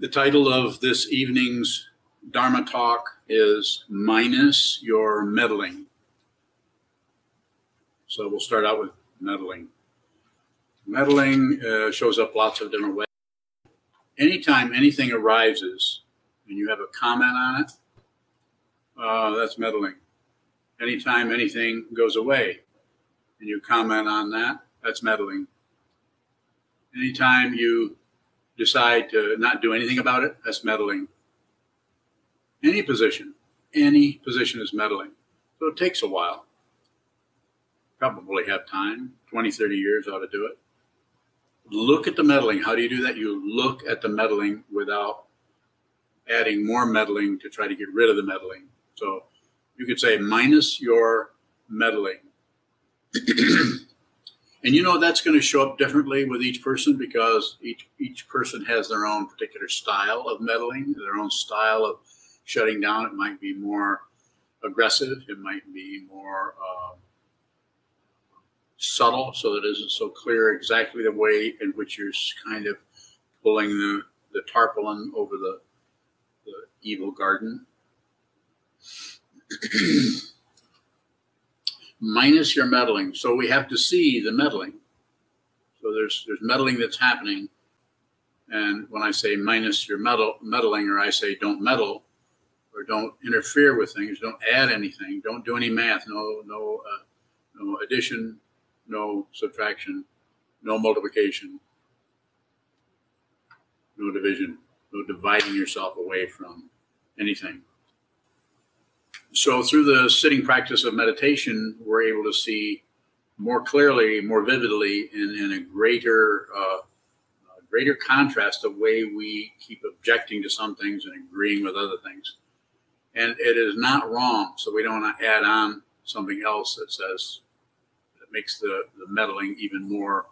The title of this evening's Dharma talk is Minus Your Meddling. So we'll start out with meddling. Meddling uh, shows up lots of different ways. Anytime anything arises and you have a comment on it, uh, that's meddling. Anytime anything goes away and you comment on that, that's meddling. Anytime you decide to not do anything about it, that's meddling. Any position, any position is meddling. So it takes a while. Probably have time, 20, 30 years ought to do it. Look at the meddling. How do you do that? You look at the meddling without adding more meddling to try to get rid of the meddling. So you could say minus your meddling. and you know that's going to show up differently with each person because each each person has their own particular style of meddling, their own style of shutting down. It might be more aggressive. It might be more uh, subtle, so that it isn't so clear exactly the way in which you're kind of pulling the, the tarpaulin over the, the evil garden. minus your meddling. So we have to see the meddling. So there's there's meddling that's happening, and when I say minus your meddle, meddling, or I say don't meddle, or don't interfere with things, don't add anything, don't do any math, no no uh, no addition, no subtraction, no multiplication, no division, no dividing yourself away from anything so through the sitting practice of meditation, we're able to see more clearly, more vividly, and in a greater uh, greater contrast the way we keep objecting to some things and agreeing with other things. And it is not wrong, so we don't add on something else that says that makes the, the meddling even more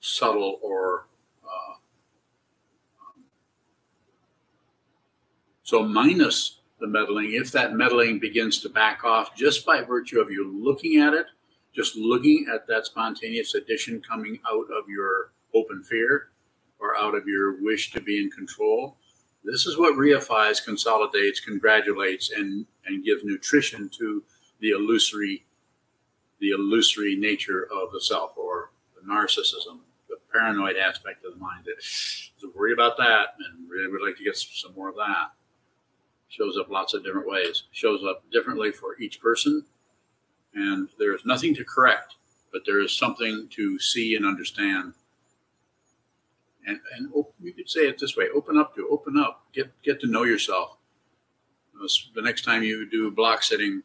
subtle or uh, um, so minus the meddling, if that meddling begins to back off just by virtue of you looking at it, just looking at that spontaneous addition coming out of your open fear or out of your wish to be in control, this is what reifies, consolidates, congratulates, and, and gives nutrition to the illusory, the illusory nature of the self or the narcissism, the paranoid aspect of the mind that is worry about that and really would like to get some more of that shows up lots of different ways, shows up differently for each person. And there is nothing to correct, but there is something to see and understand. And, and you could say it this way open up to, open up, get, get to know yourself. Uh, the next time you do block sitting,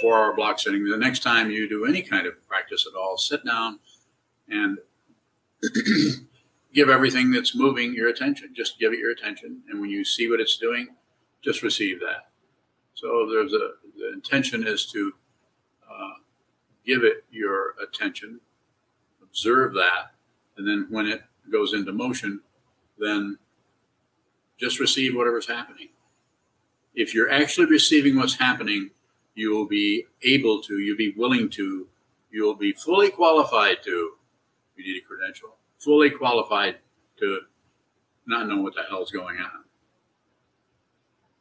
four hour block sitting, the next time you do any kind of practice at all, sit down and give everything that's moving your attention. Just give it your attention. And when you see what it's doing, just receive that. So there's a the intention is to uh, give it your attention, observe that, and then when it goes into motion, then just receive whatever's happening. If you're actually receiving what's happening, you will be able to, you'll be willing to, you'll be fully qualified to, you need a credential, fully qualified to not know what the hell's going on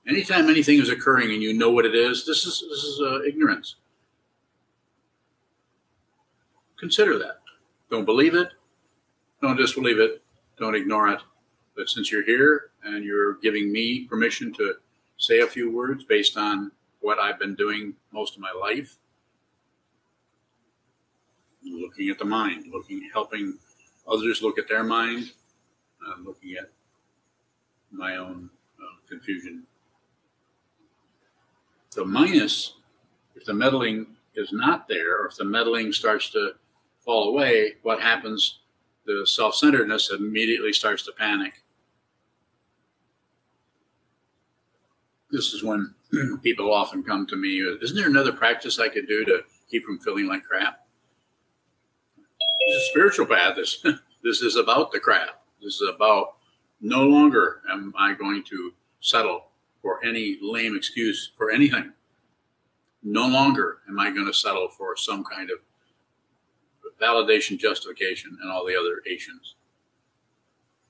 anytime anything is occurring and you know what it is, this is this is uh, ignorance. Consider that. Don't believe it. Don't disbelieve it. Don't ignore it. But since you're here and you're giving me permission to say a few words based on what I've been doing most of my life, looking at the mind, looking, helping others look at their mind, uh, looking at my own uh, confusion the minus, if the meddling is not there, or if the meddling starts to fall away, what happens? The self centeredness immediately starts to panic. This is when people often come to me, isn't there another practice I could do to keep from feeling like crap? It's a spiritual path. This, this is about the crap. This is about no longer am I going to settle for any lame excuse for anything. No longer am I going to settle for some kind of validation, justification, and all the other Asians.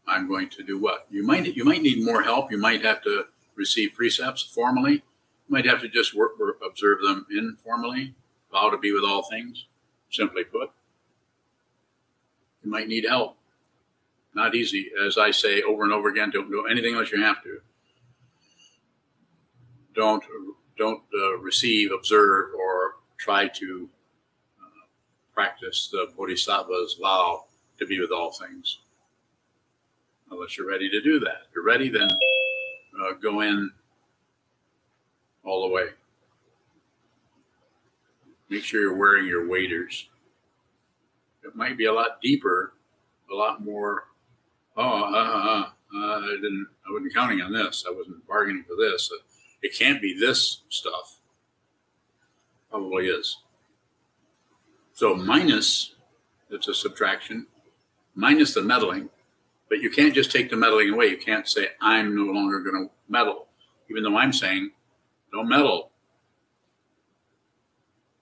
I'm going to do what? You might you might need more help. You might have to receive precepts formally. You might have to just work, work observe them informally. Vow to be with all things. Simply put, you might need help. Not easy, as I say over and over again. Don't do anything unless you have to. Don't don't uh, receive, observe, or try to uh, practice the Bodhisattva's vow to be with all things unless you're ready to do that. If you're ready, then uh, go in all the way. Make sure you're wearing your waders. It might be a lot deeper, a lot more. Oh, uh, uh, uh, I didn't. I wasn't counting on this. I wasn't bargaining for this. It can't be this stuff. Probably is. So minus, it's a subtraction, minus the meddling but you can't just take the meddling away. You can't say, I'm no longer going to meddle, even though I'm saying, don't meddle.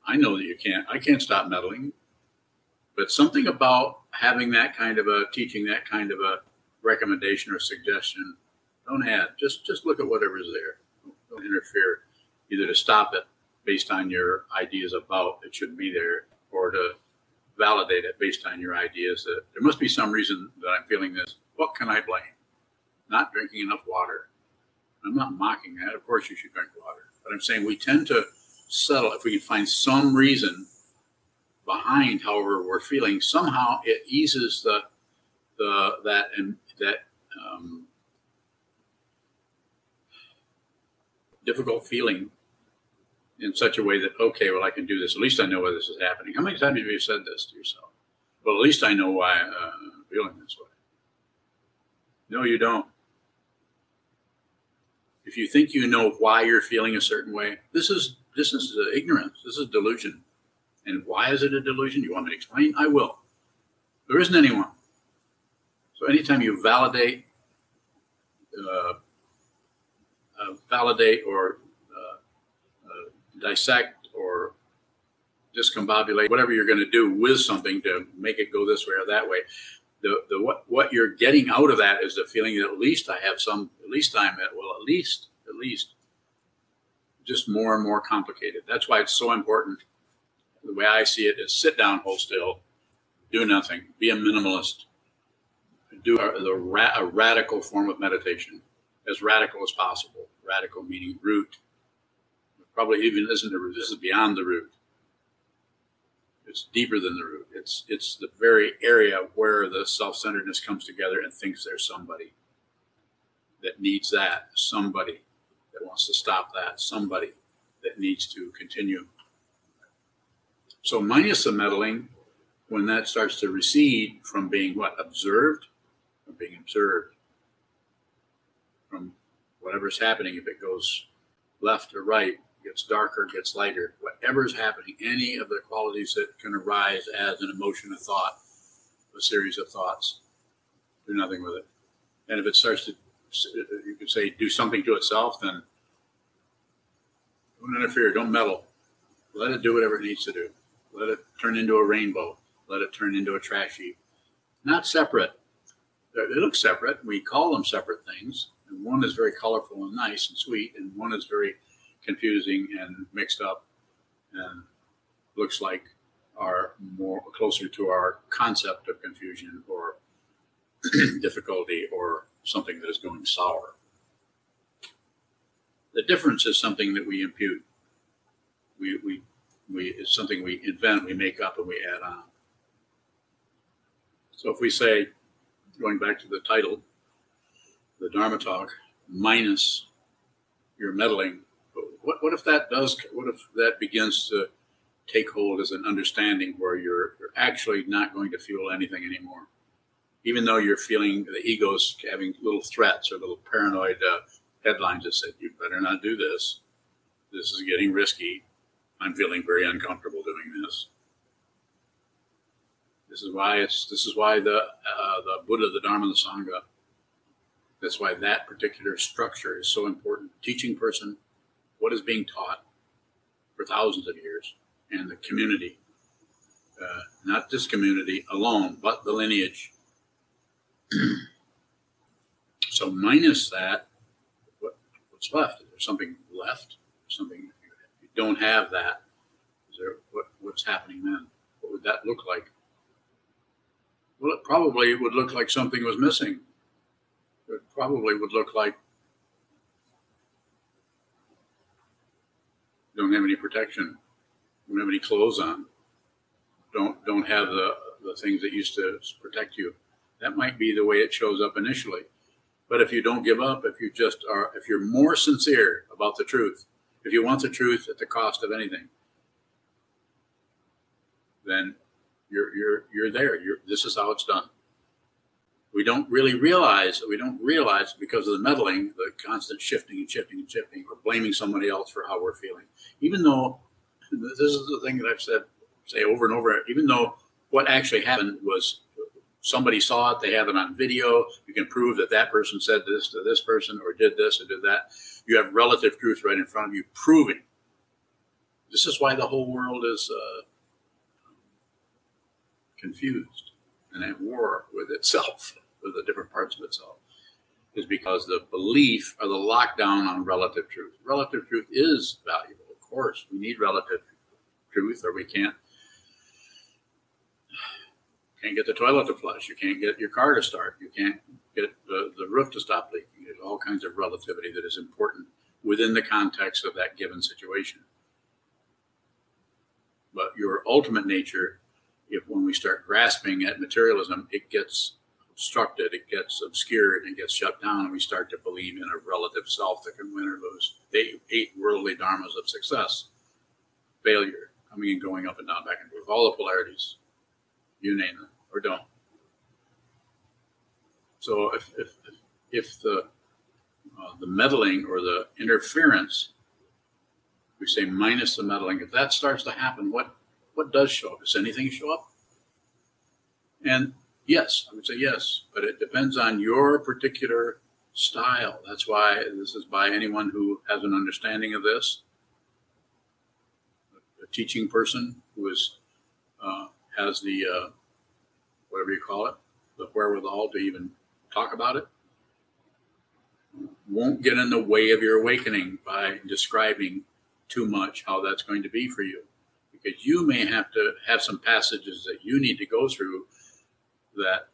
I know that you can't. I can't stop meddling. But something about having that kind of a teaching, that kind of a recommendation or suggestion, don't add. Just just look at whatever's there. Interfere, either to stop it based on your ideas about it should be there, or to validate it based on your ideas that there must be some reason that I'm feeling this. What can I blame? Not drinking enough water. I'm not mocking that. Of course, you should drink water. But I'm saying we tend to settle if we can find some reason behind however we're feeling. Somehow it eases the the that and that um, difficult feeling in such a way that okay, well, I can do this. At least I know why this is happening. How many times have you said this to yourself? Well, at least I know why uh, I'm feeling this way. No, you don't. If you think you know why you're feeling a certain way, this is this is uh, ignorance. This is delusion. And why is it a delusion? You want me to explain? I will. There isn't anyone. So anytime you validate, uh, uh, validate or dissect or discombobulate, whatever you're going to do with something to make it go this way or that way. The, the what what you're getting out of that is the feeling that at least I have some at least I'm at well at least at least just more and more complicated. That's why it's so important. The way I see it is sit down, hold still, do nothing, be a minimalist, do a, the ra- a radical form of meditation, as radical as possible. Radical meaning root, probably even isn't the root. This is beyond the root. It's deeper than the root. It's it's the very area where the self-centeredness comes together and thinks there's somebody that needs that, somebody that wants to stop that, somebody that needs to continue. So minus the meddling, when that starts to recede from being what observed, from being observed, from whatever's happening, if it goes left or right, gets darker, gets lighter, whatever's happening, any of the qualities that can arise as an emotion, a thought, a series of thoughts, do nothing with it. And if it starts to, you could say, do something to itself, then don't interfere, don't meddle. Let it do whatever it needs to do. Let it turn into a rainbow. Let it turn into a trash heap. Not separate. They look separate. We call them separate things. And one is very colorful and nice and sweet, and one is very confusing and mixed up and looks like are more closer to our concept of confusion or difficulty or something that is going sour. The difference is something that we impute. We, we, we, it's something we invent, we make up, and we add on. So if we say, going back to the title, the Dharma talk, minus your meddling what, what if that does, what if that begins to take hold as an understanding where you're, you're actually not going to feel anything anymore? Even though you're feeling the ego's having little threats or little paranoid uh, headlines that said, you better not do this. This is getting risky. I'm feeling very uncomfortable doing this. This is why it's. This is why the uh, the Buddha, the Dharma, the Sangha. That's why that particular structure is so important. Teaching person, what is being taught for thousands of years and the community, uh, not this community alone, but the lineage. So minus that, what, what's left? Is there something left? Something if you, don't have that, is there what, what's happening then? What would that look like? Well, it probably would look like something was missing. It probably would look like you don't have any protection, don't have any clothes on, don't don't have the the things that used to protect you. That might be the way it shows up initially. But if you don't give up, if you just are, if you're more sincere about the truth, if you want the truth at the cost of anything, then you're you're you're there. You're, this is how it's done. We don't really realize we don't realize because of the meddling, the constant shifting and shifting and shifting, or blaming somebody else for how we're feeling. Even though this is the thing that I've said say over and over, even though what actually happened was somebody saw it, they have it on video, you can prove that that person said this to this person or did this or did that. You have relative truth right in front of you, proving. This is why the whole world is uh, confused and at war with itself, the different parts of itself, is because the belief or the lockdown on relative truth. Relative truth is valuable, of course. We need relative truth, or we can't can't get the toilet to flush. You can't get your car to start. You can't get the, the roof to stop leaking. There's all kinds of relativity that is important within the context of that given situation. But your ultimate nature, if when we start grasping at materialism, it gets obstructed, it gets obscured, it gets shut down, and we start to believe in a relative self that can win or lose. The eight worldly dharmas of success, failure, coming and going up and down, back and forth, all the polarities, you name them, or don't. So if, if, if the, uh, the meddling or the interference, we say minus the meddling, if that starts to happen, what, what does show up? Does anything show up? And yes, I would say yes, but it depends on your particular style. That's why this is by anyone who has an understanding of this. A teaching person who is uh, has the uh, whatever you call it, the wherewithal to even talk about it, won't get in the way of your awakening by describing too much how that's going to be for you. Because you may have to have some passages that you need to go through that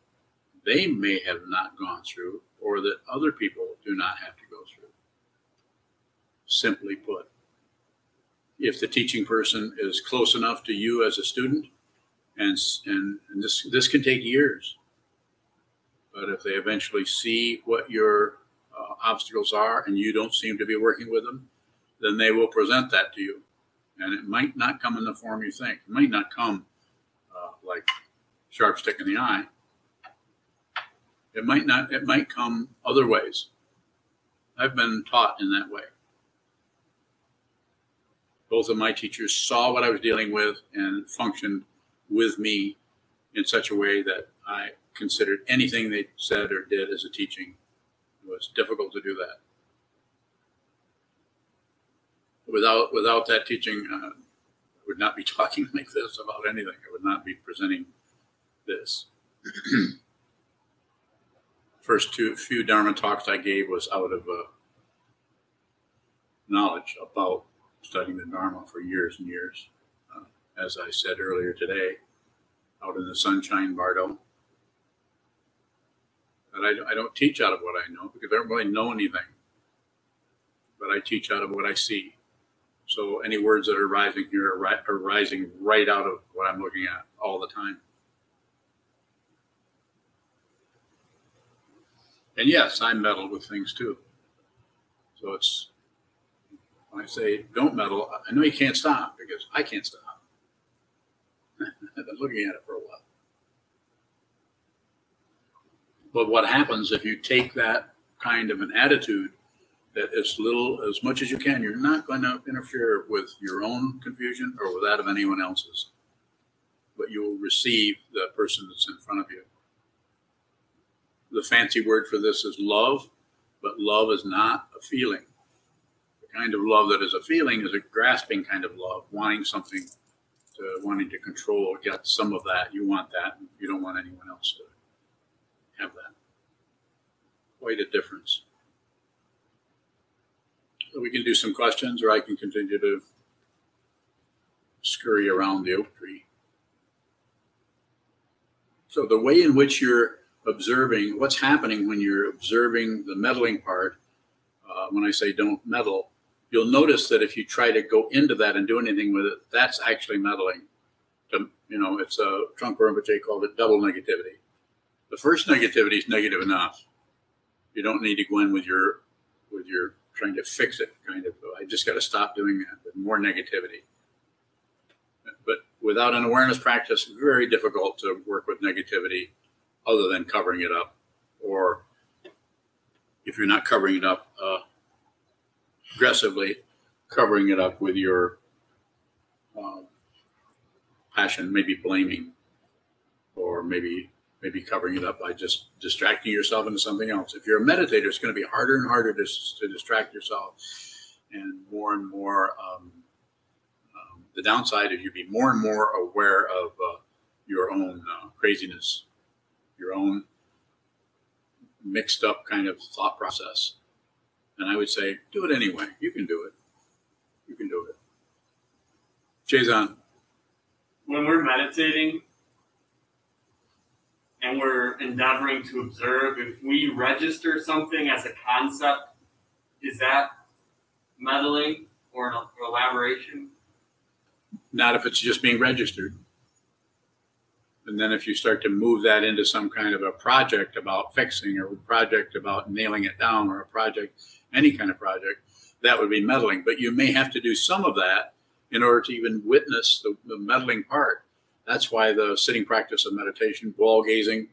they may have not gone through or that other people do not have to go through. Simply put, if the teaching person is close enough to you as a student, and and, and this this can take years. But if they eventually see what your uh, obstacles are and you don't seem to be working with them, then they will present that to you, and it might not come in the form you think. It might not come uh, like sharp stick in the eye. It might not. It might come other ways. I've been taught in that way. Both of my teachers saw what I was dealing with and functioned with me in such a way that I considered anything they said or did as a teaching. It was difficult to do that. Without without that teaching, uh, I would not be talking like this about anything. I would not be presenting this. First two few Dharma talks I gave was out of uh, knowledge about studying the Dharma for years and years as I said earlier today, out in the sunshine, Bardo. But I, I don't teach out of what I know because I don't really know anything. But I teach out of what I see. So any words that are rising here are, ri- are rising right out of what I'm looking at all the time. And yes, I meddle with things too. So it's when I say don't meddle, I know you can't stop because I can't stop. I've been looking at it for a while. But what happens if you take that kind of an attitude that as little, as much as you can, you're not going to interfere with your own confusion or with that of anyone else's, but you will receive the person that's in front of you. The fancy word for this is love, but love is not a feeling. The kind of love that is a feeling is a grasping kind of love, wanting something to wanting to control, get some of that. You want that. You don't want anyone else to have that. quite a difference. So we can do some questions, or I can continue to scurry around the oak tree. So the way in which you're observing what's happening when you're observing the meddling part, uh, when I say don't meddle, you'll notice that if you try to go into that and do anything with it, that's actually meddling. To, you know, it's a Trungpa Rinpoche called it double negativity. The first negativity is negative enough. You don't need to go in with your with your trying to fix it kind of. I just got to stop doing that. With more negativity. But without an awareness practice, very difficult to work with negativity, other than covering it up, or if you're not covering it up uh, aggressively, covering it up with your uh, passion, maybe blaming, or maybe maybe covering it up by just distracting yourself into something else. If you're a meditator, it's going to be harder and harder to, to distract yourself, and more and more. Um, um, the downside is you'd be more and more aware of uh, your own uh, craziness, your own mixed up kind of thought process. And I would say, do it anyway. You can do it. You can do it. Jason. When we're meditating and we're endeavoring to observe, if we register something as a concept, is that meddling or an elaboration? Not if it's just being registered. And then if you start to move that into some kind of a project about fixing or a project about nailing it down or a project, any kind of project, that would be meddling. But you may have to do some of that in order to even witness the, the meddling part. That's why the sitting practice of meditation, wall gazing,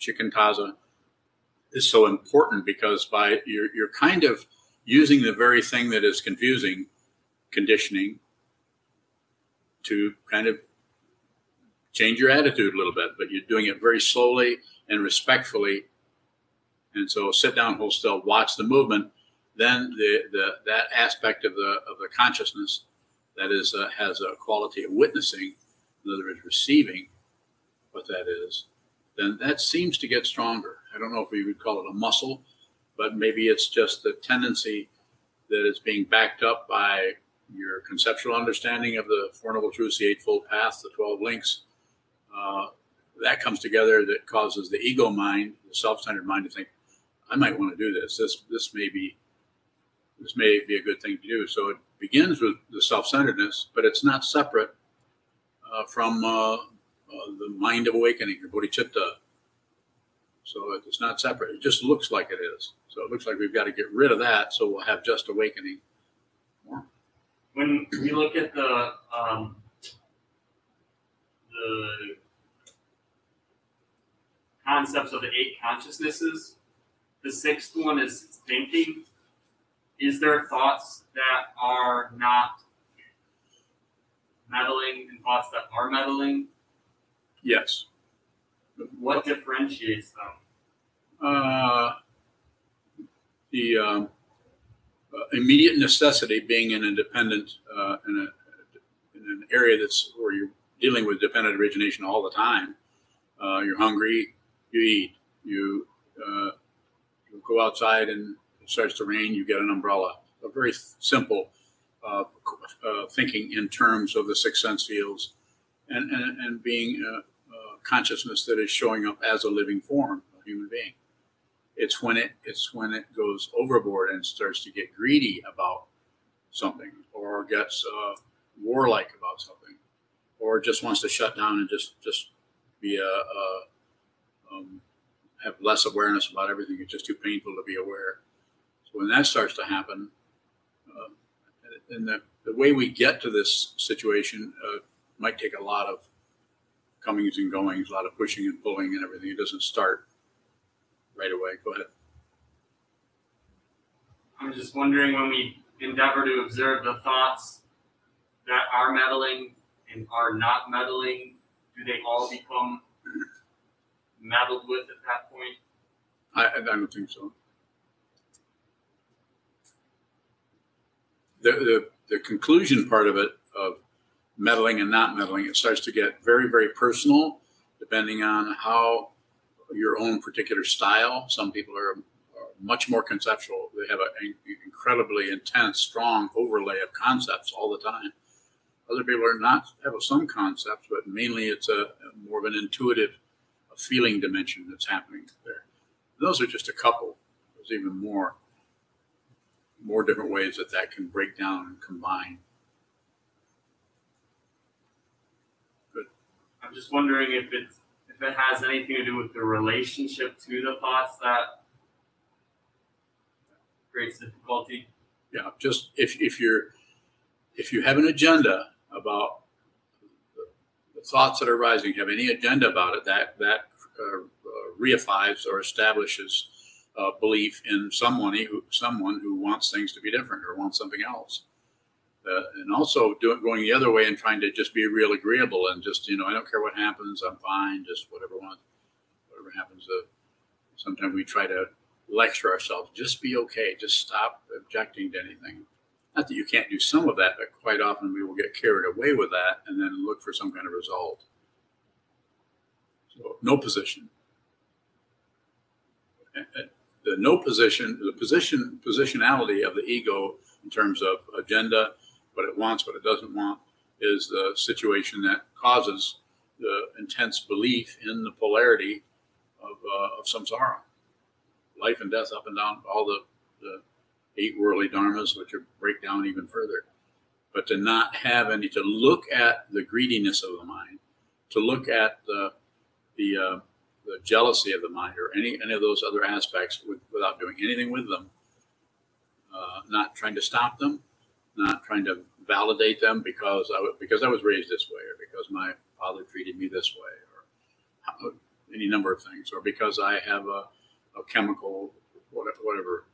shikantaza, is so important because by you're, you're kind of using the very thing that is confusing, conditioning, to kind of change your attitude a little bit, but you're doing it very slowly and respectfully. And so sit down, hold still, watch the movement. Then the, the that aspect of the of the consciousness that is uh, has a quality of witnessing, in other words, receiving what that is. Then that seems to get stronger. I don't know if we would call it a muscle, but maybe it's just the tendency that is being backed up by your conceptual understanding of the Four Noble Truths, the Eightfold Path, the 12 links, uh, that comes together that causes the ego mind, the self-centered mind, to think, I might want to do this. This this may be this may be a good thing to do. So it begins with the self-centeredness, but it's not separate uh, from uh, uh the mind of awakening, or bodhicitta. So it's not separate. It just looks like it is. So it looks like we've got to get rid of that, so we'll have just awakening. When we look at the um, the concepts of the eight consciousnesses. The sixth one is thinking. Is there thoughts that are not meddling and thoughts that are meddling? Yes. What differentiates them? Uh, the um, uh, immediate necessity being an independent uh, in, a, in an area that's where you're dealing with dependent origination all the time. Uh, you're hungry, you eat. You, uh, you go outside and it starts to rain, you get an umbrella. A very simple uh, uh, thinking in terms of the six sense fields and, and, and being a, a, consciousness that is showing up as a living form, a human being. It's when it it's when it goes overboard and starts to get greedy about something or gets uh, warlike about something or just wants to shut down and just just be a, a um, have less awareness about everything. It's just too painful to be aware. So when that starts to happen, uh, and the, the way we get to this situation uh, might take a lot of comings and goings, a lot of pushing and pulling and everything. It doesn't start right away. Go ahead. I'm just wondering when we endeavor to observe the thoughts that are meddling and are not meddling, do they all become meddled with at that point? I, I don't think so. The, the, the conclusion part of it, of meddling and not meddling, it starts to get very, very personal, depending on how your own particular style. Some people are, are much more conceptual. They have an incredibly intense, strong overlay of concepts all the time. Other people are not have some concepts, but mainly it's a, more of an intuitive, a feeling dimension that's happening there. Those are just a couple. There's even more, more different ways that that can break down and combine. Good. I'm just wondering if it's if it has anything to do with the relationship to the thoughts that creates difficulty. Yeah, just if if you're if you have an agenda about thoughts that are rising, have any agenda about it, that that uh, uh, reifies or establishes uh, belief in someone who someone who wants things to be different or wants something else. Uh, and also doing going the other way and trying to just be real agreeable and just you know I don't care what happens I'm fine just whatever wants whatever happens. Uh, sometimes we try to lecture ourselves just be okay just stop objecting to anything not that you can't do some of that, but quite often we will get carried away with that and then look for some kind of result. So, no position. The no position, the position, positionality of the ego in terms of agenda, what it wants, what it doesn't want, is the situation that causes the intense belief in the polarity of, uh, of samsara, life and death, up and down, all the, the eight worldly dharmas, which are break down even further. But to not have any, to look at the greediness of the mind, to look at the the, uh, the jealousy of the mind, or any any of those other aspects with, without doing anything with them, uh, not trying to stop them, not trying to validate them because I because I was raised this way, or because my father treated me this way, or any number of things, or because I have a, a chemical whatever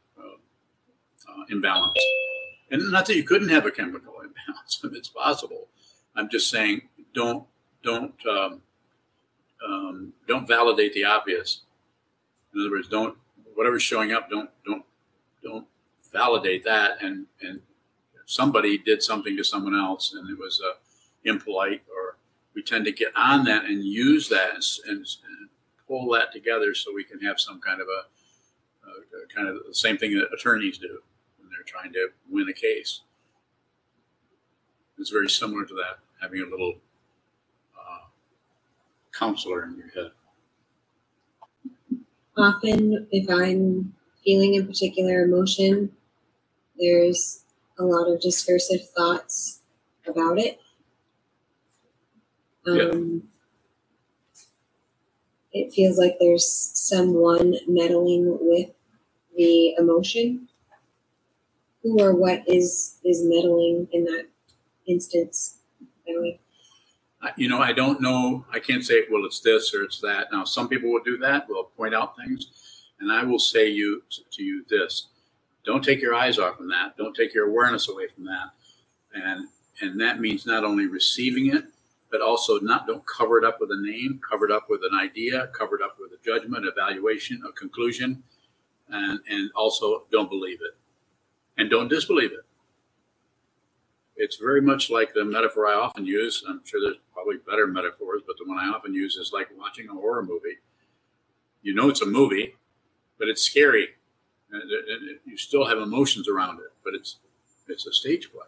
uh, imbalance. And not that you couldn't have a chemical imbalance, it's possible. I'm just saying, don't don't um, um, don't validate the obvious. In other words, don't whatever's showing up, don't don't don't validate that. And and somebody did something to someone else, and it was uh, impolite, or we tend to get on that and use that and, and, pull that together so we can have some kind of a kind of the same thing that attorneys do they're trying to win a case. It's very similar to that, having a little uh, counselor in your head. Often, if I'm feeling a particular emotion, there's a lot of discursive thoughts about it. Um, yeah. It feels like there's someone meddling with the emotion or what is is meddling in that instance? You know, I don't know. I can't say, well, it's this or it's that. Now, some people will do that. Will point out things, and I will say you to you this: don't take your eyes off from that. Don't take your awareness away from that. And and that means not only receiving it, but also not don't cover it up with a name, cover it up with an idea, cover it up with a judgment, evaluation, a conclusion, and and also don't believe it and don't disbelieve it. It's very much like the metaphor I often use. I'm sure there's probably better metaphors, but the one I often use is like watching a horror movie. You know it's a movie, but it's scary. And You still have emotions around it, but it's it's a stage play.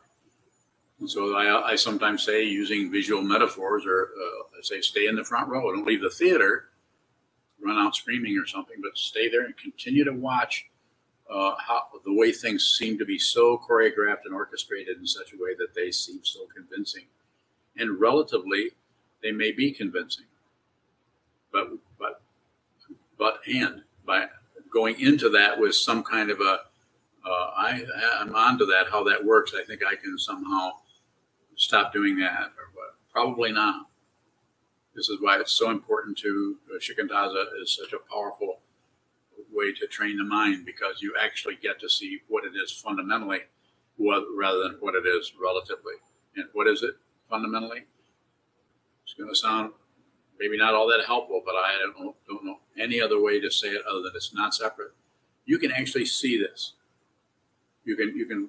And so I, I sometimes say, using visual metaphors, or uh, I say, stay in the front row. Don't leave the theater, run out screaming or something, but stay there and continue to watch uh, how the way things seem to be so choreographed and orchestrated in such a way that they seem so convincing, and relatively, they may be convincing. But but but and by going into that with some kind of a uh, I I'm onto that how that works. I think I can somehow stop doing that or what? Probably not. This is why it's so important to uh, Shikantaza is such a powerful way to train the mind because you actually get to see what it is fundamentally rather than what it is relatively. And what is it fundamentally? It's going to sound maybe not all that helpful, but I don't know, don't know any other way to say it other than it's not separate. You can actually see this. You can you can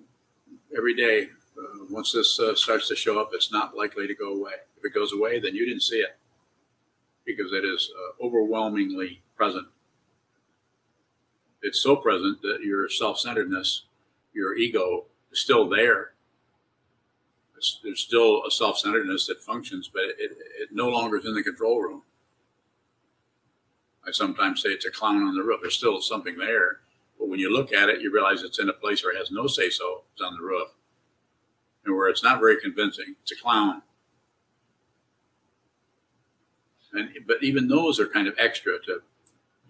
every day uh, once this uh, starts to show up, it's not likely to go away. If it goes away, then you didn't see it because it is uh, overwhelmingly present it's so present that your self-centeredness, your ego, is still there. It's, there's still a self-centeredness that functions, but it, it no longer is in the control room. I sometimes say it's a clown on the roof. There's still something there, but when you look at it, you realize it's in a place where it has no say so. It's on the roof, and where it's not very convincing. It's a clown. And but even those are kind of extra to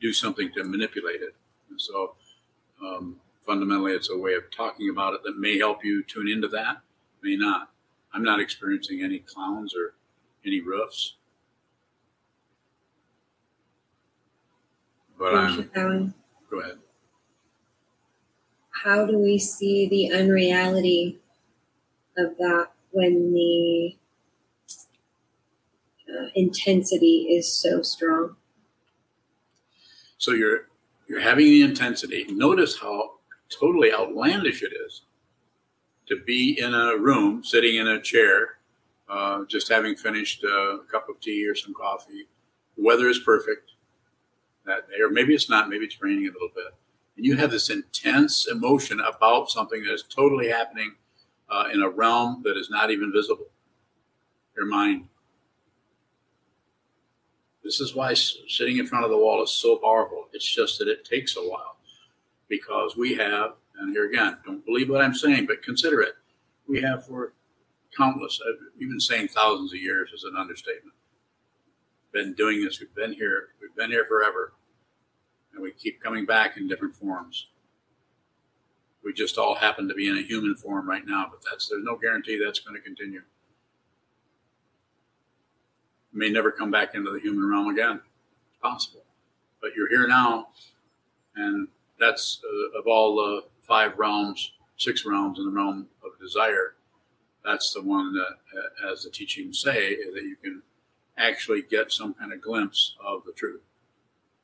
do something to manipulate it. And so um, fundamentally, it's a way of talking about it that may help you tune into that, may not. I'm not experiencing any clowns or any roofs. But I'm, Alan, go ahead. how do we see the unreality of that when the uh, intensity is so strong? So you're you're having the intensity. Notice how totally outlandish it is to be in a room, sitting in a chair, uh, just having finished a cup of tea or some coffee. The weather is perfect that day, or maybe it's not. Maybe it's raining a little bit, and you have this intense emotion about something that is totally happening uh, in a realm that is not even visible. Your mind. This is why sitting in front of the wall is so powerful. It's just that it takes a while because we have, and here again, don't believe what I'm saying, but consider it. We have for countless, uh, even saying thousands of years is an understatement. Been doing this. We've been here. We've been here forever, and we keep coming back in different forms. We just all happen to be in a human form right now, but that's there's no guarantee that's going to continue may never come back into the human realm again. Possible. But you're here now, and that's uh, of all the five realms, six realms in the realm of desire, that's the one that, uh, as the teachings say, that you can actually get some kind of glimpse of the truth.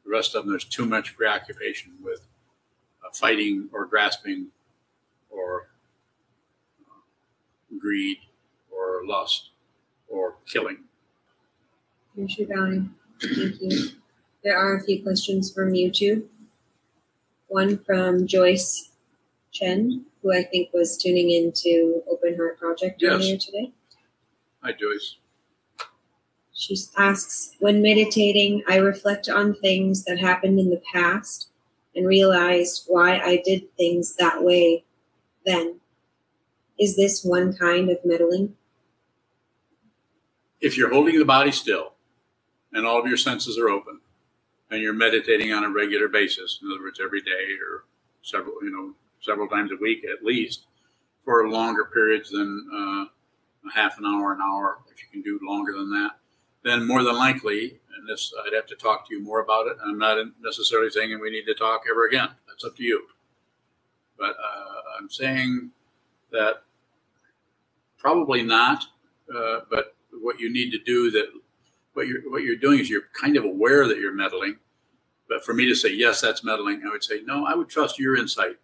The rest of them, there's too much preoccupation with uh, fighting or grasping or uh, greed or lust or killing Commissioner Downing, thank you. There are a few questions from YouTube. One from Joyce Chen, who I think was tuning into Open Heart Project Yes. earlier today. Hi, Joyce. She asks, when meditating, I reflect on things that happened in the past and realized why I did things that way then. Is this one kind of meddling? If you're holding the body still and all of your senses are open and you're meditating on a regular basis, in other words, every day or several, you know, several times a week at least, for longer periods than uh, a half an hour, an hour, if you can do longer than that, then more than likely, and this I'd have to talk to you more about it. I'm not necessarily saying we need to talk ever again. That's up to you. But uh, I'm saying that probably not. Uh, but what you need to do that what you're what you're doing is you're kind of aware that you're meddling. But for me to say yes, that's meddling, I would say no. I would trust your insight.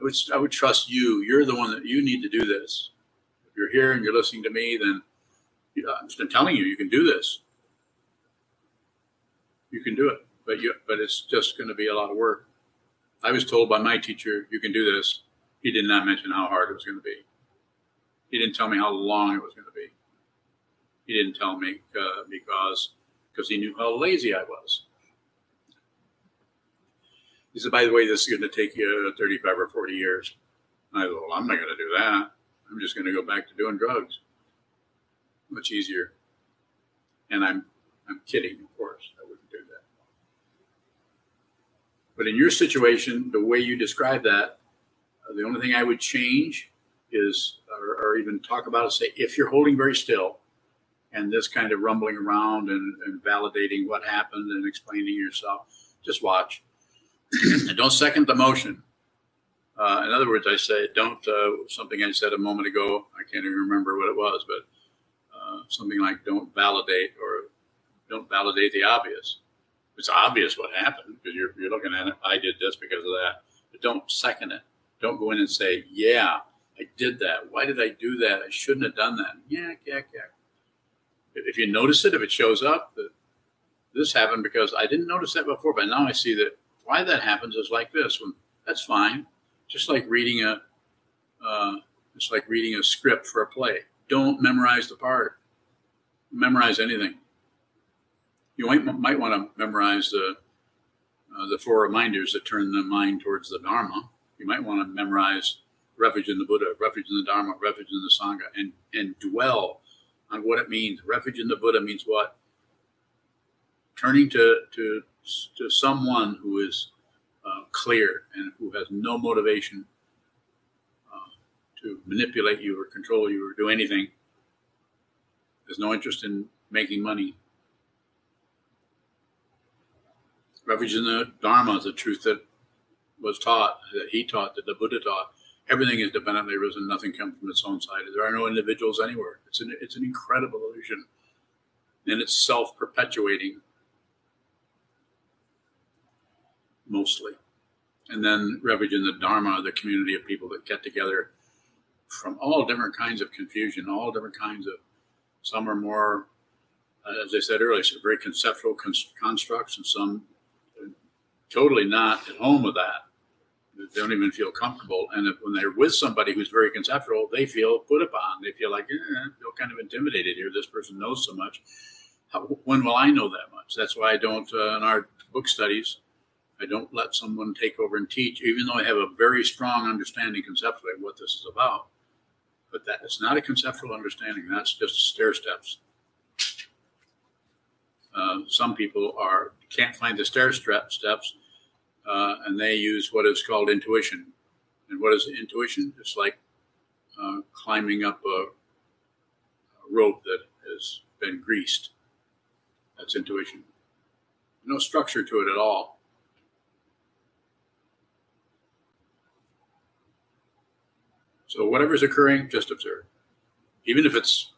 I would I would trust you. You're the one that you need to do this. If you're here and you're listening to me, then you know, I'm just telling you you can do this. You can do it, but you but it's just going to be a lot of work. I was told by my teacher, you can do this. He did not mention how hard it was going to be. He didn't tell me how long it was going to be. He didn't tell me uh, because because he knew how lazy I was. He said, "By the way, this is going to take you 35 or 40 years." And I thought, "Well, I'm not going to do that. I'm just going to go back to doing drugs. Much easier." And I'm I'm kidding, of course. I wouldn't do that. But in your situation, the way you describe that, uh, the only thing I would change is, or, or even talk about, is say, if you're holding very still and this kind of rumbling around and, and validating what happened and explaining yourself, just watch. and don't second the motion. Uh, in other words, I say, don't, uh, something I said a moment ago, I can't even remember what it was, but uh, something like don't validate or don't validate the obvious. It's obvious what happened because you're, you're looking at it. I did this because of that. But don't second it. Don't go in and say, yeah, I did that. Why did I do that? I shouldn't have done that. Yeah, yeah, yeah. If you notice it, if it shows up, that this happened because I didn't notice that before, but now I see that why that happens is like this. When that's fine, just like reading a, uh, it's like reading a script for a play. Don't memorize the part. Memorize anything. You might might want to memorize the uh, the four reminders that turn the mind towards the Dharma. You might want to memorize refuge in the Buddha, refuge in the Dharma, refuge in the Sangha, and and dwell on what it means. Refuge in the Buddha means what? Turning to to to someone who is uh, clear and who has no motivation uh, to manipulate you or control you or do anything. There's no interest in making money. Refuge in the Dharma is the truth that was taught, that he taught, that the Buddha taught. Everything is dependently risen, nothing comes from its own side. There are no individuals anywhere. It's an, it's an incredible illusion. And it's self perpetuating mostly. And then refuge the Dharma, the community of people that get together from all different kinds of confusion, all different kinds of, some are more, uh, as I said earlier, some very conceptual constructs, and some totally not at home with that. They don't even feel comfortable. And if, when they're with somebody who's very conceptual, they feel put upon. They feel like, eh, I feel kind of intimidated here. This person knows so much. How, when will I know that much? That's why I don't, uh, in our book studies, I don't let someone take over and teach, even though I have a very strong understanding conceptually of what this is about. But that it's not a conceptual understanding. That's just stair steps. Uh, some people are can't find the stair steps, uh, and they use what is called intuition. And what is intuition? It's like uh, climbing up a, a rope that has been greased. That's intuition. No structure to it at all. So whatever's occurring, just observe. Even if it's,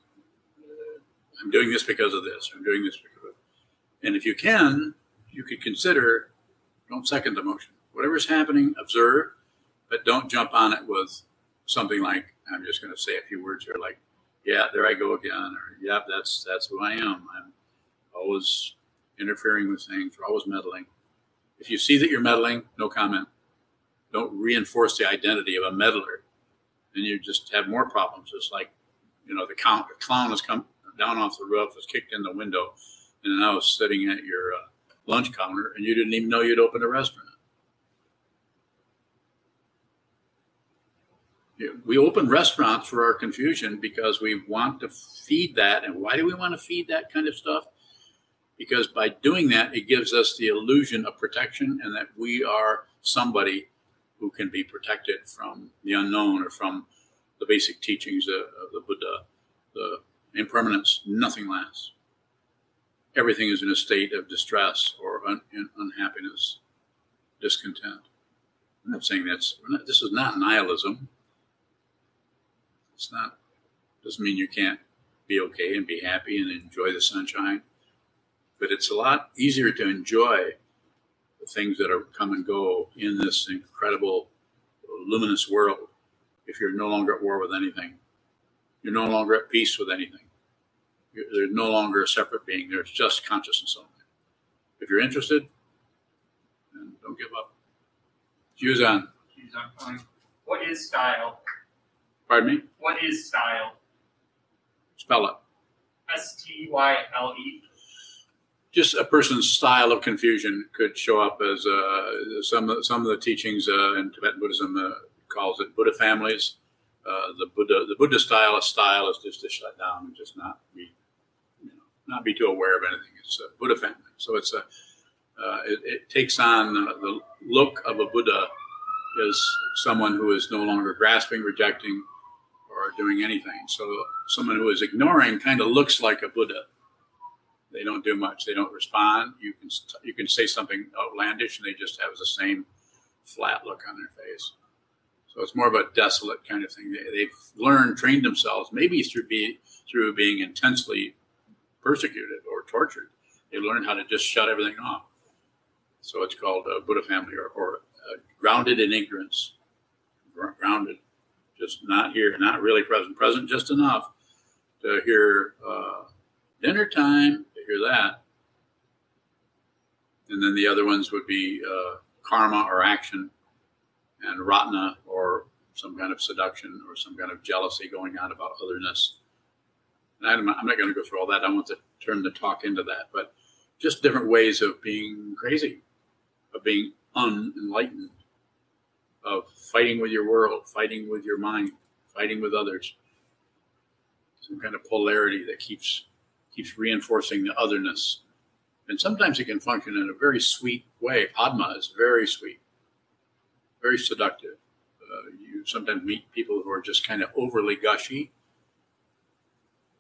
uh, I'm doing this because of this, I'm doing this because of it. And if you can, you could consider, don't second the motion. Whatever's happening, observe, but don't jump on it with something like, I'm just going to say a few words here, like, yeah, there I go again, or yeah, that's that's who I am. I'm always interfering with things, or always meddling. If you see that you're meddling, no comment. Don't reinforce the identity of a meddler then you just have more problems. It's like, you know, the, count, the clown has come down off the roof, has kicked in the window, and now is sitting at your uh, lunch counter, and you didn't even know you'd opened a restaurant. We open restaurants for our confusion because we want to feed that. And why do we want to feed that kind of stuff? Because by doing that, it gives us the illusion of protection and that we are somebody who can be protected from the unknown or from the basic teachings of, the Buddha, the impermanence, nothing lasts. Everything is in a state of distress or un, unhappiness, discontent. I'm not saying that's, not, this is not nihilism. It's not, doesn't mean you can't be okay and be happy and enjoy the sunshine. But it's a lot easier to enjoy the things that are come and go in this incredible luminous world if you're no longer at war with anything you're no longer at peace with anything there's no longer a separate being there's just consciousness only if you're interested then don't give up Juzan. What is style? Pardon me? What is style? Spell it. S T Y L E just a person's style of confusion could show up as uh, some some of the teachings uh, in Tibetan Buddhism uh, calls it Buddha families. Uh, the Buddha the Buddha style of style is just to shut down and just not know, not be too aware of anything. It's a Buddha family, so it's a uh, it, it, takes on the look of a Buddha as someone who is no longer grasping, rejecting, or doing anything. So someone who is ignoring kind of looks like a Buddha they don't do much. They don't respond. You can you can say something outlandish, and they just have the same flat look on their face. So it's more of a desolate kind of thing. They, have learned, trained themselves, maybe through be, through being intensely persecuted or tortured. They learn how to just shut everything off. So it's called Buddha family or, or uh, grounded in ignorance. Grounded, just not here, not really present, present just enough to hear uh, dinner time to hear that. And then the other ones would be uh, karma or action, and ratna or some kind of seduction or some kind of jealousy going on about otherness. I'm, I'm not going to go through all that. I want to turn the talk into that, but just different ways of being crazy, of being unenlightened, of fighting with your world, fighting with your mind, fighting with others. Some kind of polarity that keeps keeps reinforcing the otherness. And sometimes it can function in a very sweet way. Padma is very sweet, very seductive. Uh, you sometimes meet people who are just kind of overly gushy.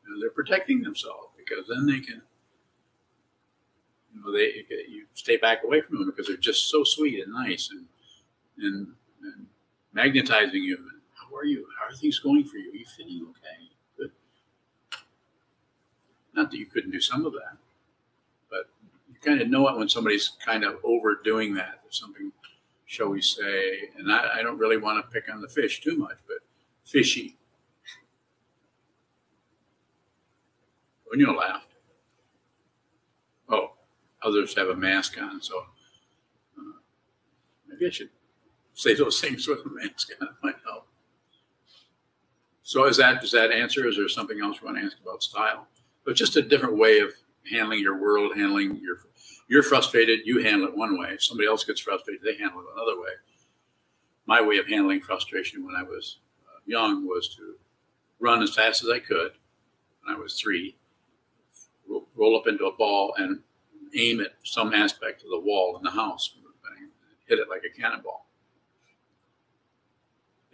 And they're protecting themselves because then they can, you know, they you stay back away from them because they're just so sweet and nice and and, and magnetizing you. And how are you? How are things going for you? Are you feeling okay? Good. Not that you couldn't do some of that, but you kind of know it when somebody's kind of overdoing that. There's something, shall we say, and I, I don't really want to pick on the fish too much, but fishy. You laughed. Oh, others have a mask on, so uh, maybe I should say those things with a mask on. It might help. So, is that does that answer? Is there something else you want to ask about style? But just a different way of handling your world, handling your you're frustrated, you handle it one way. If somebody else gets frustrated, they handle it another way. My way of handling frustration when I was uh, young was to run as fast as I could when I was three, roll up into a ball and aim at some aspect of the wall in the house, hit it like a cannonball.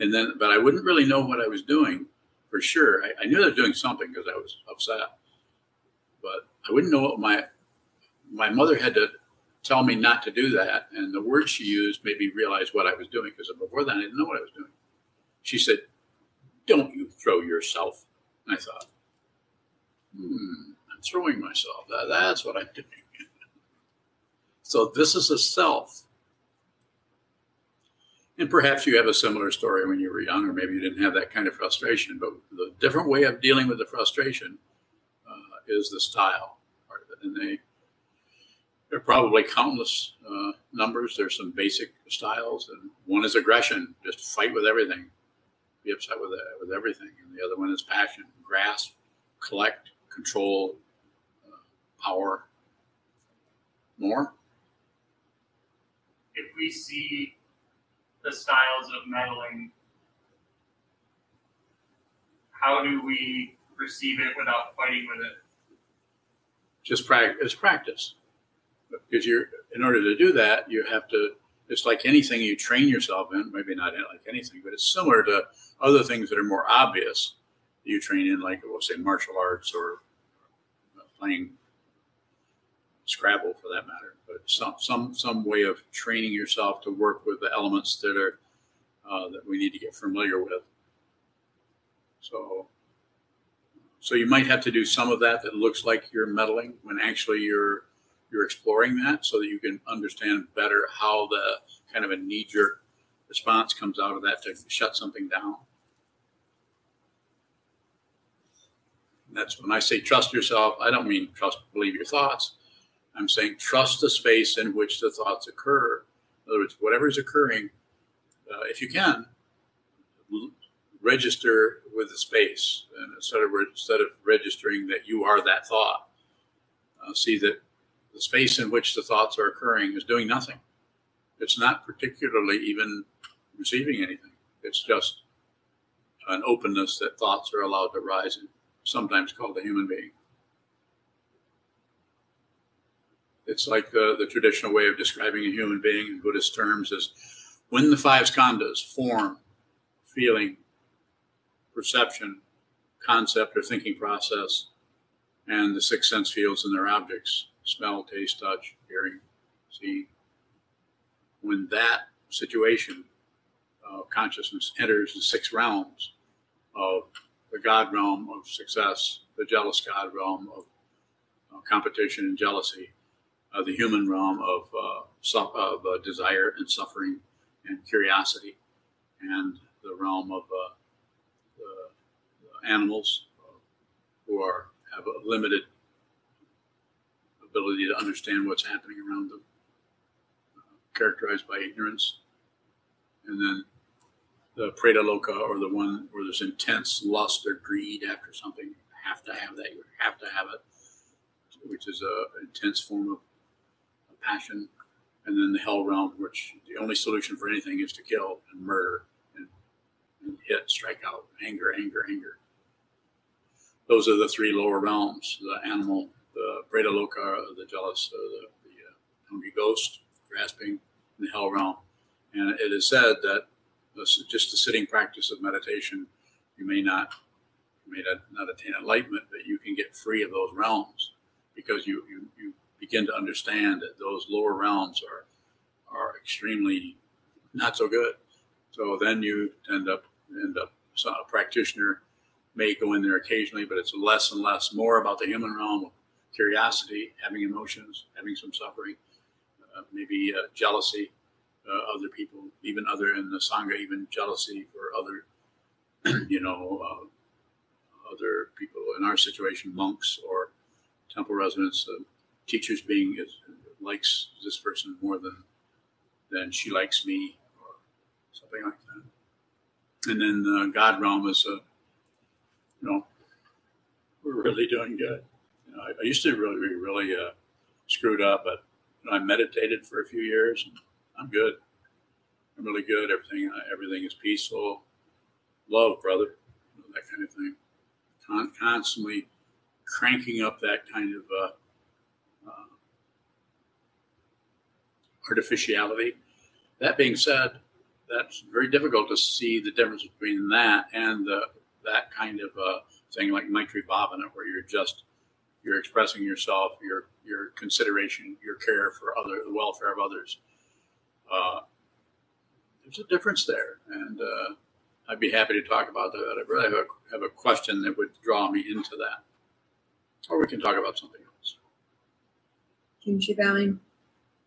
And then, but I wouldn't really know what I was doing for sure. I, I knew I was doing something because I was upset, but I wouldn't know what my my mother had to tell me not to do that, and the words she used made me realize what I was doing because before that I didn't know what I was doing. She said, "Don't you throw yourself." And I thought, "Hmm, throwing myself. That, that's what I'm doing." so this is a self. And perhaps you have a similar story when you were young, or maybe you didn't have that kind of frustration. But the different way of dealing with the frustration uh, is the style part of it. And they there are probably countless uh, numbers. There's some basic styles, and one is aggression, just fight with everything, be upset with with everything, and the other one is passion, grasp, collect, control, power. More. If we see the styles of meddling, how do we receive it without fighting with it? Just practice. Practice because you're in order to do that you have to it's like anything you train yourself in maybe not like anything but it's similar to other things that are more obvious you train in like we'll say martial arts or playing scrabble for that matter but some some some way of training yourself to work with the elements that are uh, that we need to get familiar with so so you might have to do some of that that looks like you're meddling when actually you're you're exploring that so that you can understand better how the kind of a knee jerk response comes out of that to shut something down. That's when I say trust yourself, I don't mean trust, believe your thoughts. I'm saying trust the space in which the thoughts occur. In other words, whatever is occurring, uh, if you can, register with the space. And instead of, instead of registering that you are that thought, uh, see that the space in which the thoughts are occurring is doing nothing. It's not particularly even receiving anything. It's just an openness that thoughts are allowed to rise in, sometimes called a human being. It's like the, the traditional way of describing a human being in Buddhist terms is when the five skandhas form, feeling, perception, concept or thinking process, and the six sense fields and their objects smell, taste, touch, hearing, seeing. When that situation of consciousness enters the six realms of the God realm of success, the jealous God realm of uh, competition and jealousy, uh, the human realm of, uh, su- of uh, desire and suffering and curiosity, and the realm of uh, the, animals uh, who are have a limited ability to understand what's happening around them. characterized by ignorance. And then the preta loka, or the one where there's intense lust or greed after something. Have to have that. You have to have it, which is a intense form of passion. And then the hell realm, which the only solution for anything is to kill and murder and, and hit, strike out, anger, anger, anger. Those are the three lower realms: the animal, the preta loka, the jealous, uh, the, the uh, hungry ghost, grasping, and the hell realm. And it is said that just the sitting practice of meditation, you may not you may not, not attain enlightenment, but you can get free of those realms because you, you, you begin to understand that those lower realms are are extremely not so good. So then you end up end up so a practitioner may go in there occasionally, but it's less and less more about the human realm, of curiosity, having emotions, having some suffering, uh, maybe uh, jealousy, uh, other people, even other in the sangha, even jealousy for other, you know, uh, other people in our situation, monks or temple residents, uh, teachers being likes this person more than than she likes me or something like that. And then the God realm is, uh, you know, we're really doing good. You know, I, I used to really be really uh, screwed up, but you know, I meditated for a few years. And, I'm good. I'm really good. Everything everything is peaceful. Love, brother. that kind of thing. Con- constantly cranking up that kind of uh, uh, artificiality. That being said, that's very difficult to see the difference between that and the, that kind of uh, thing like Maitri Bhavana, where you're just you're expressing yourself, your your consideration, your care for other the welfare of others uh, there's a difference there, and uh, I'd be happy to talk about that. I really have a, have a question that would draw me into that, or we can talk about something else. Kimchi bowing.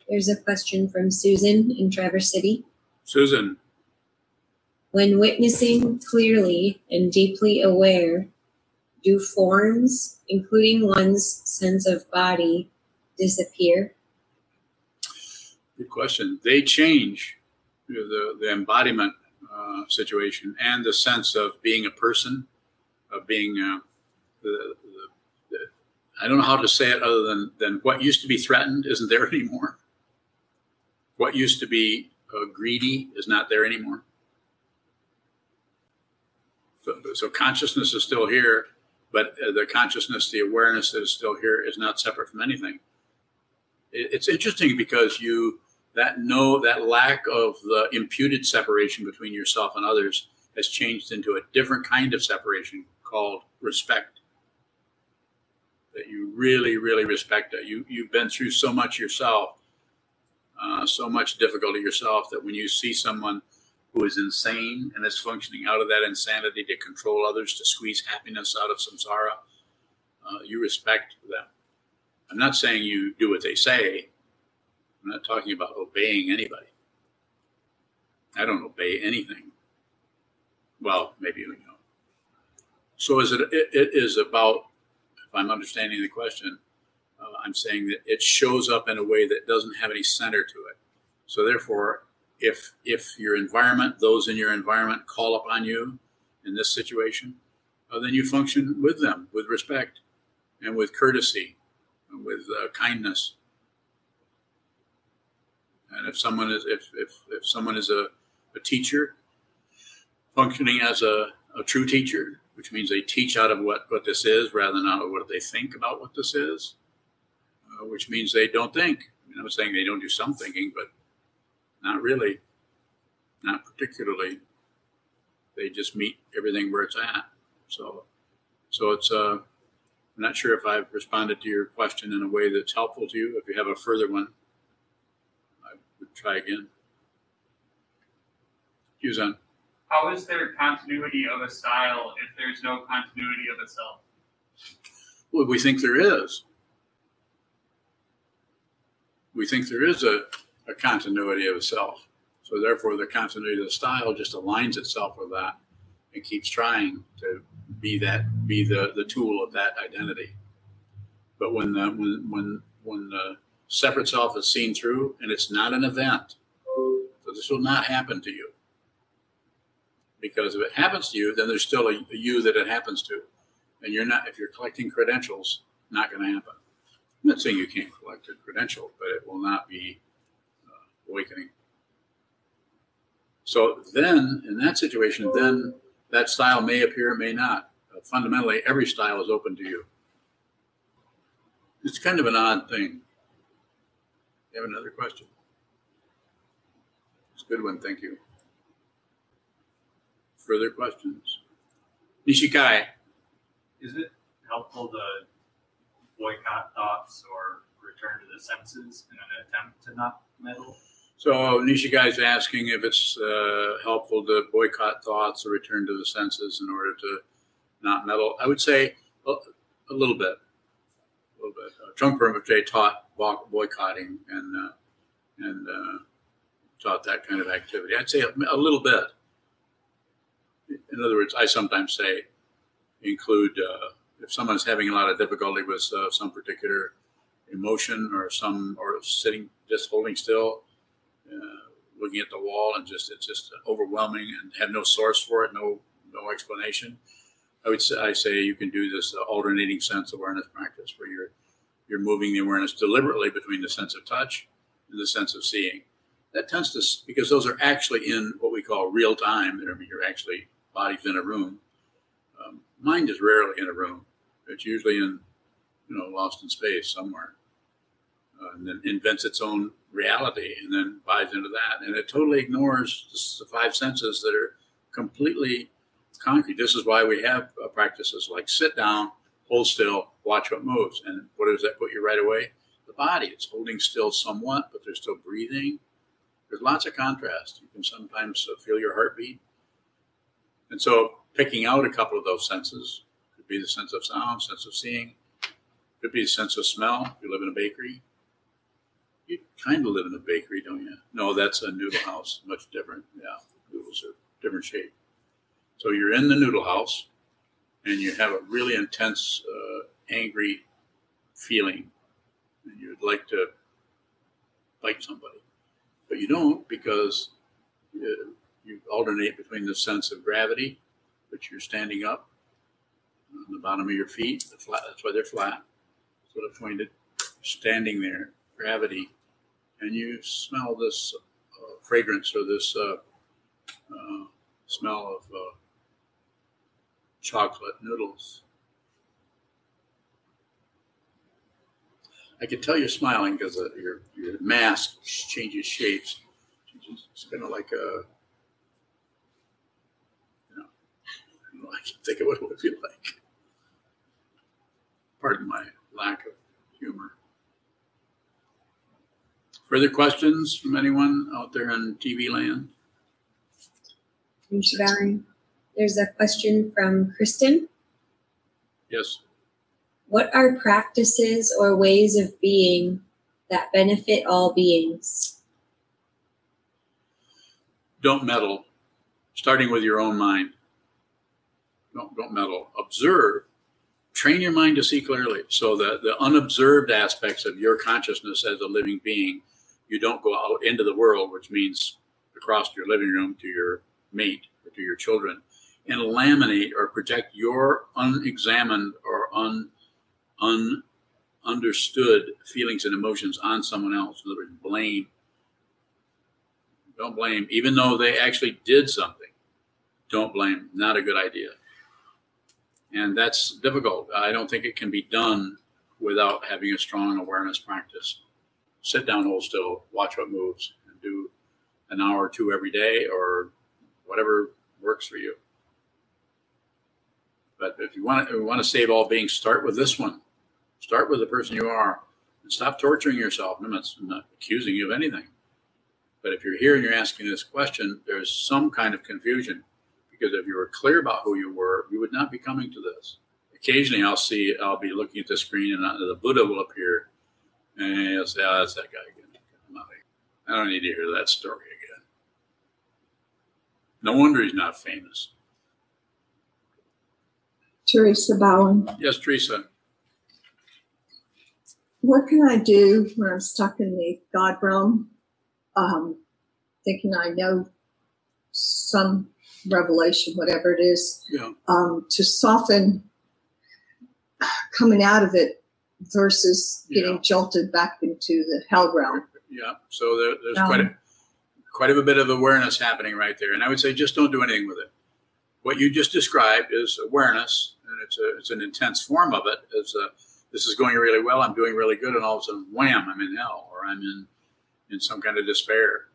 There's a question from Susan in Traverse City. Susan. When witnessing clearly and deeply aware, do forms, including one's sense of body, disappear? Good question. They change the, the embodiment uh, situation and the sense of being a person, of being uh, the, the, the, I don't know how to say it other than, than what used to be threatened isn't there anymore. What used to be uh, greedy is not there anymore. So, so, consciousness is still here, but uh, the consciousness, the awareness that is still here is not separate from anything. It, it's interesting because you that no that lack of the imputed separation between yourself and others has changed into a different kind of separation called respect that you really really respect it you you've been through so much yourself uh, so much difficulty yourself that when you see someone who is insane and is functioning out of that insanity to control others to squeeze happiness out of samsara uh, you respect them i'm not saying you do what they say I'm not talking about obeying anybody. I don't obey anything. Well, maybe you know. So is it, it, it is about, if I'm understanding the question, uh, I'm saying that it shows up in a way that doesn't have any center to it. So therefore, if if your environment, those in your environment, call upon you in this situation, uh, then you function with them with respect and with courtesy, and with uh, kindness, and if someone is if if, if someone is a, a teacher functioning as a, a true teacher, which means they teach out of what, what this is rather than out of what they think about what this is, uh, which means they don't think. I mean, I'm saying they don't do some thinking, but not really, not particularly. They just meet everything where it's at. So, so it's. Uh, I'm not sure if I've responded to your question in a way that's helpful to you. If you have a further one, I would try again. Yuzan. How is there continuity of a style if there's no continuity of a self? Well, we think there is. We think there is a, a continuity of a self. So therefore, the continuity of the style just aligns itself with that and keeps trying to be that, be the, the tool of that identity. But when the, when when when the separate self is seen through, and it's not an event. So this will not happen to you. Because if it happens to you, then there's still a, a you that it happens to. And you're not, if you're collecting credentials, not going to happen. I'm not saying you can't collect a credential, but it will not be uh, awakening. So then, in that situation, then that style may appear, may not. Uh, fundamentally, every style is open to you. It's kind of an odd thing. You have another question? It's a good one, thank you. Further questions? Nishikai. Is it helpful to boycott thoughts or return to the senses in an attempt to not meddle? So Nishigai's asking if it's uh, helpful to boycott thoughts or return to the senses in order to not meddle. I would say a, a little bit, a little bit. Uh, Trungpa Rinpoche taught boycotting and uh, and uh, taught that kind of activity. I'd say a, a, little bit. In other words, I sometimes say include uh, if someone's having a lot of difficulty with uh, some particular emotion or some or sitting just holding still uh, looking at the wall and just it's just overwhelming and have no source for it, no no explanation. I would say I say you can do this uh, alternating sense awareness practice where you're you're moving the awareness deliberately between the sense of touch and the sense of seeing. That tends to because those are actually in what we call real time. I mean, you're actually bodies in a room. Um, mind is rarely in a room. It's usually in you know lost in space somewhere, uh, and then invents its own reality and then buys into that. And it totally ignores the five senses that are completely concrete. This is why we have uh, practices like sit down, hold still, watch what moves. And what does that put you right away? The body. It's holding still somewhat, but they're still breathing. There's lots of contrast. You can sometimes uh, feel your heartbeat. And so picking out a couple of those senses could be the sense of sound, sense of seeing, could be the sense of smell if you live in a bakery, you kind of live in a bakery, don't you? No, that's a noodle house. Much different. Yeah, noodles are different shape. So you're in the noodle house, and you have a really intense, uh, angry feeling, and you'd like to bite somebody, but you don't because you, you alternate between the sense of gravity, which you're standing up the bottom of your feet. Flat, that's why they're flat. What I pointed. Standing there, gravity, and you smell this uh, fragrance or this uh, uh smell of uh, chocolate noodles. I can tell you're smiling because uh, your your mask changes shapes. It's kind of like a, you know, I can think of what it would be like. Pardon my lack of humor. Further questions from anyone out there in TV land? There's a question from Kristen. Yes. What are practices or ways of being that benefit all beings? Don't meddle, starting with your own mind. Don't, don't meddle. Observe train your mind to see clearly so that the unobserved aspects of your consciousness as a living being you don't go out into the world, which means across your living room to your mate or to your children, and laminate or project your unexamined or un, un understood feelings and emotions on someone else. In other words, blame. Don't blame, even though they actually did something. Don't blame. Not a good idea. And that's difficult. I don't think it can be done without having a strong awareness practice sit down, hold still, watch what moves, and do an hour or two every day or whatever works for you. But if you want to, want to save all beings, start with this one. Start with the person you are and stop torturing yourself. I'm not, I'm not accusing you of anything. But if you're here and you're asking this question, there's some kind of confusion because if you were clear about who you were, you would not be coming to this. Occasionally, I'll see, I'll be looking at the screen and the Buddha will appear and I'll say, oh, that's that guy again. I don't need to hear that story again. No wonder he's not famous. Teresa Bowen. Yes, Teresa. what can I do when I'm stuck in the God realm, um, thinking I know some revelation, whatever it is, Yeah. um, to soften coming out of it versus getting Yeah. jolted back into the hell realm? Yeah. So there, there's Um, quite a quite a bit of awareness happening right there, and I would say just don't do anything with it. What you just described is awareness, and it's a it's an intense form of it. It's a this is going really well. I'm doing really good, and all of a sudden, wham! I'm in hell, or I'm in in some kind of despair.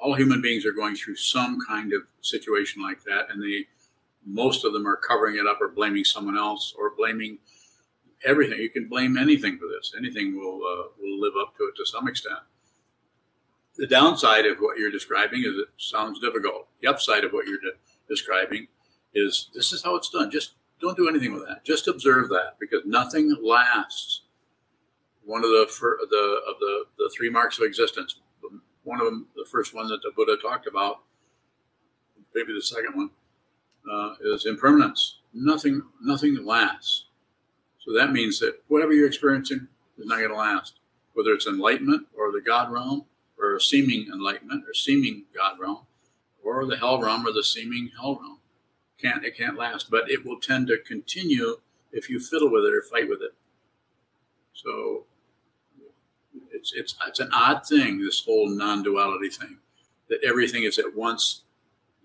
All human beings are going through some kind of situation like that, and they most of them are covering it up or blaming someone else or blaming everything. You can blame anything for this. Anything will uh, will live up to it to some extent. The downside of what you're describing is it sounds difficult. The upside of what you're de- describing is this is how it's done. Just don't do anything with that. Just observe that because nothing lasts. One of the fir- the of the the three marks of existence. One of them, the first one that the Buddha talked about, maybe the second one, uh, is impermanence. Nothing nothing lasts. So that means that whatever you're experiencing is not going to last, whether it's enlightenment or the God realm or seeming enlightenment or seeming God realm or the hell realm or the seeming hell realm. Can't it can't last, but it will tend to continue if you fiddle with it or fight with it. So it's it's it's an odd thing, this whole non-duality thing, that everything is at once,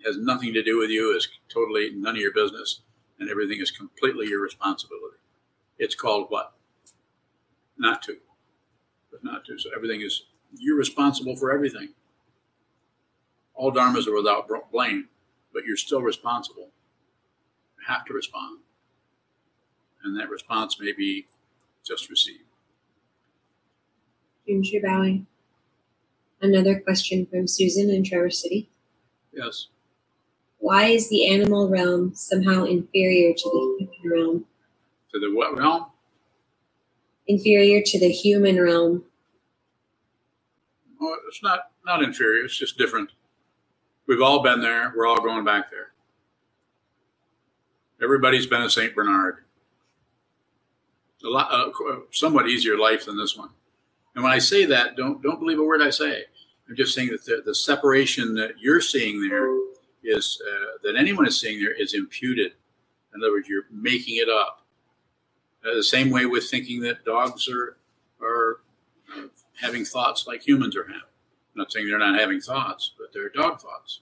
has nothing to do with you, is totally none of your business, and everything is completely your responsibility. It's called what? Not to. But not to. So everything is you're responsible for everything. All dharmas are without blame, but you're still responsible. You have to respond. And that response may be just received. You're bowing. Another question from Susan in Traverse City. Yes. Why is the animal realm somehow inferior to the human realm? To the what realm? Inferior to the human realm. Oh, it's not not inferior. It's just different. We've all been there. We're all going back there. Everybody's been a Saint Bernard. A lot, uh, somewhat easier life than this one. And when I say that, don't don't believe a word I say. I'm just saying that the, the separation that you're seeing there is uh, that anyone is seeing there is imputed. In other words, you're making it up. Uh, the same way with thinking that dogs are are uh, having thoughts like humans are having. I'm not saying they're not having thoughts, but they're dog thoughts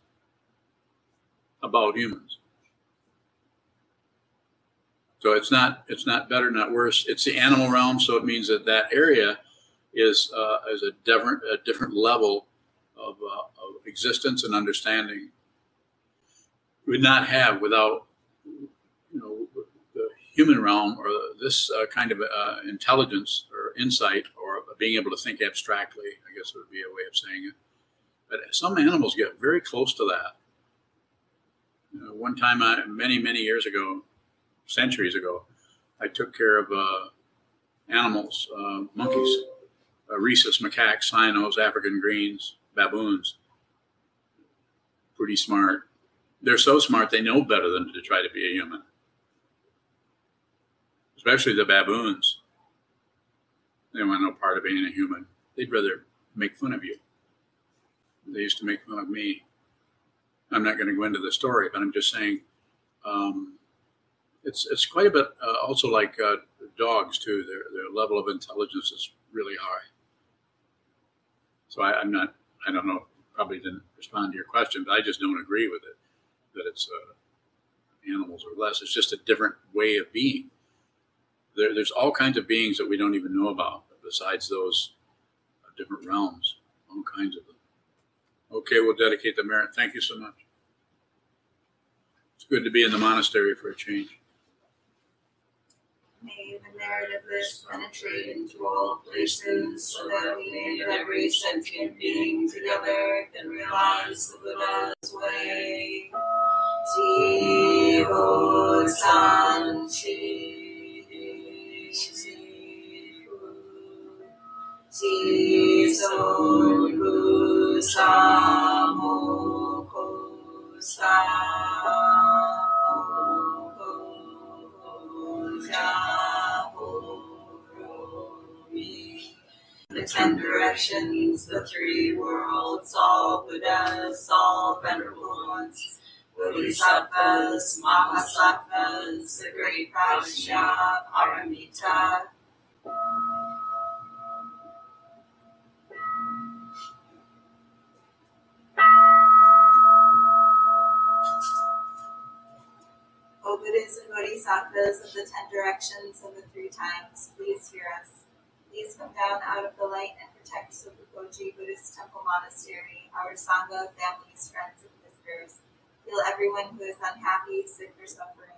about humans. So it's not it's not better, not worse. It's the animal realm, so it means that that area is uh, is a different a different level of, uh, of existence and understanding. We would not have without you know the human realm or this uh, kind of uh, intelligence or insight or being able to think abstractly. I guess would be a way of saying it. But some animals get very close to that. You know, one time, I, many many years ago, centuries ago, I took care of uh, animals, uh, monkeys, rhesus macaques, cynos, African greens, baboons. Pretty smart. They're so smart they know better than to try to be a human. Especially the baboons. They want no part of being a human. They'd rather make fun of you. They used to make fun of me. I'm not going to go into the story, but I'm just saying um, it's it's quite a bit uh, also like uh, dogs too. Their their level of intelligence is really high. So I, am not. I don't know. Probably didn't respond to your question, but I just don't agree with it. That it's uh, animals or less. It's just a different way of being. There, there's all kinds of beings that we don't even know about besides those uh, different realms. All kinds of them. Okay, we'll dedicate the merit. Thank you so much. It's good to be in the monastery for a change. May the narrative this penetrate into all places so that we and every sentient being together can realize the Buddha's way. Jivo the ten directions, the three worlds, all Buddhas, all venerable ones, Bodhisattvas, Mahasattvas, the great Prajna, Paramita. O Buddhas and Bodhisattvas of the ten directions and the three times, please hear us. Please come down out of the light and protect Sokukoji Buddhist Temple Monastery, our Sangha, families, friends, and visitors. Heal everyone who is unhappy, sick, or suffering.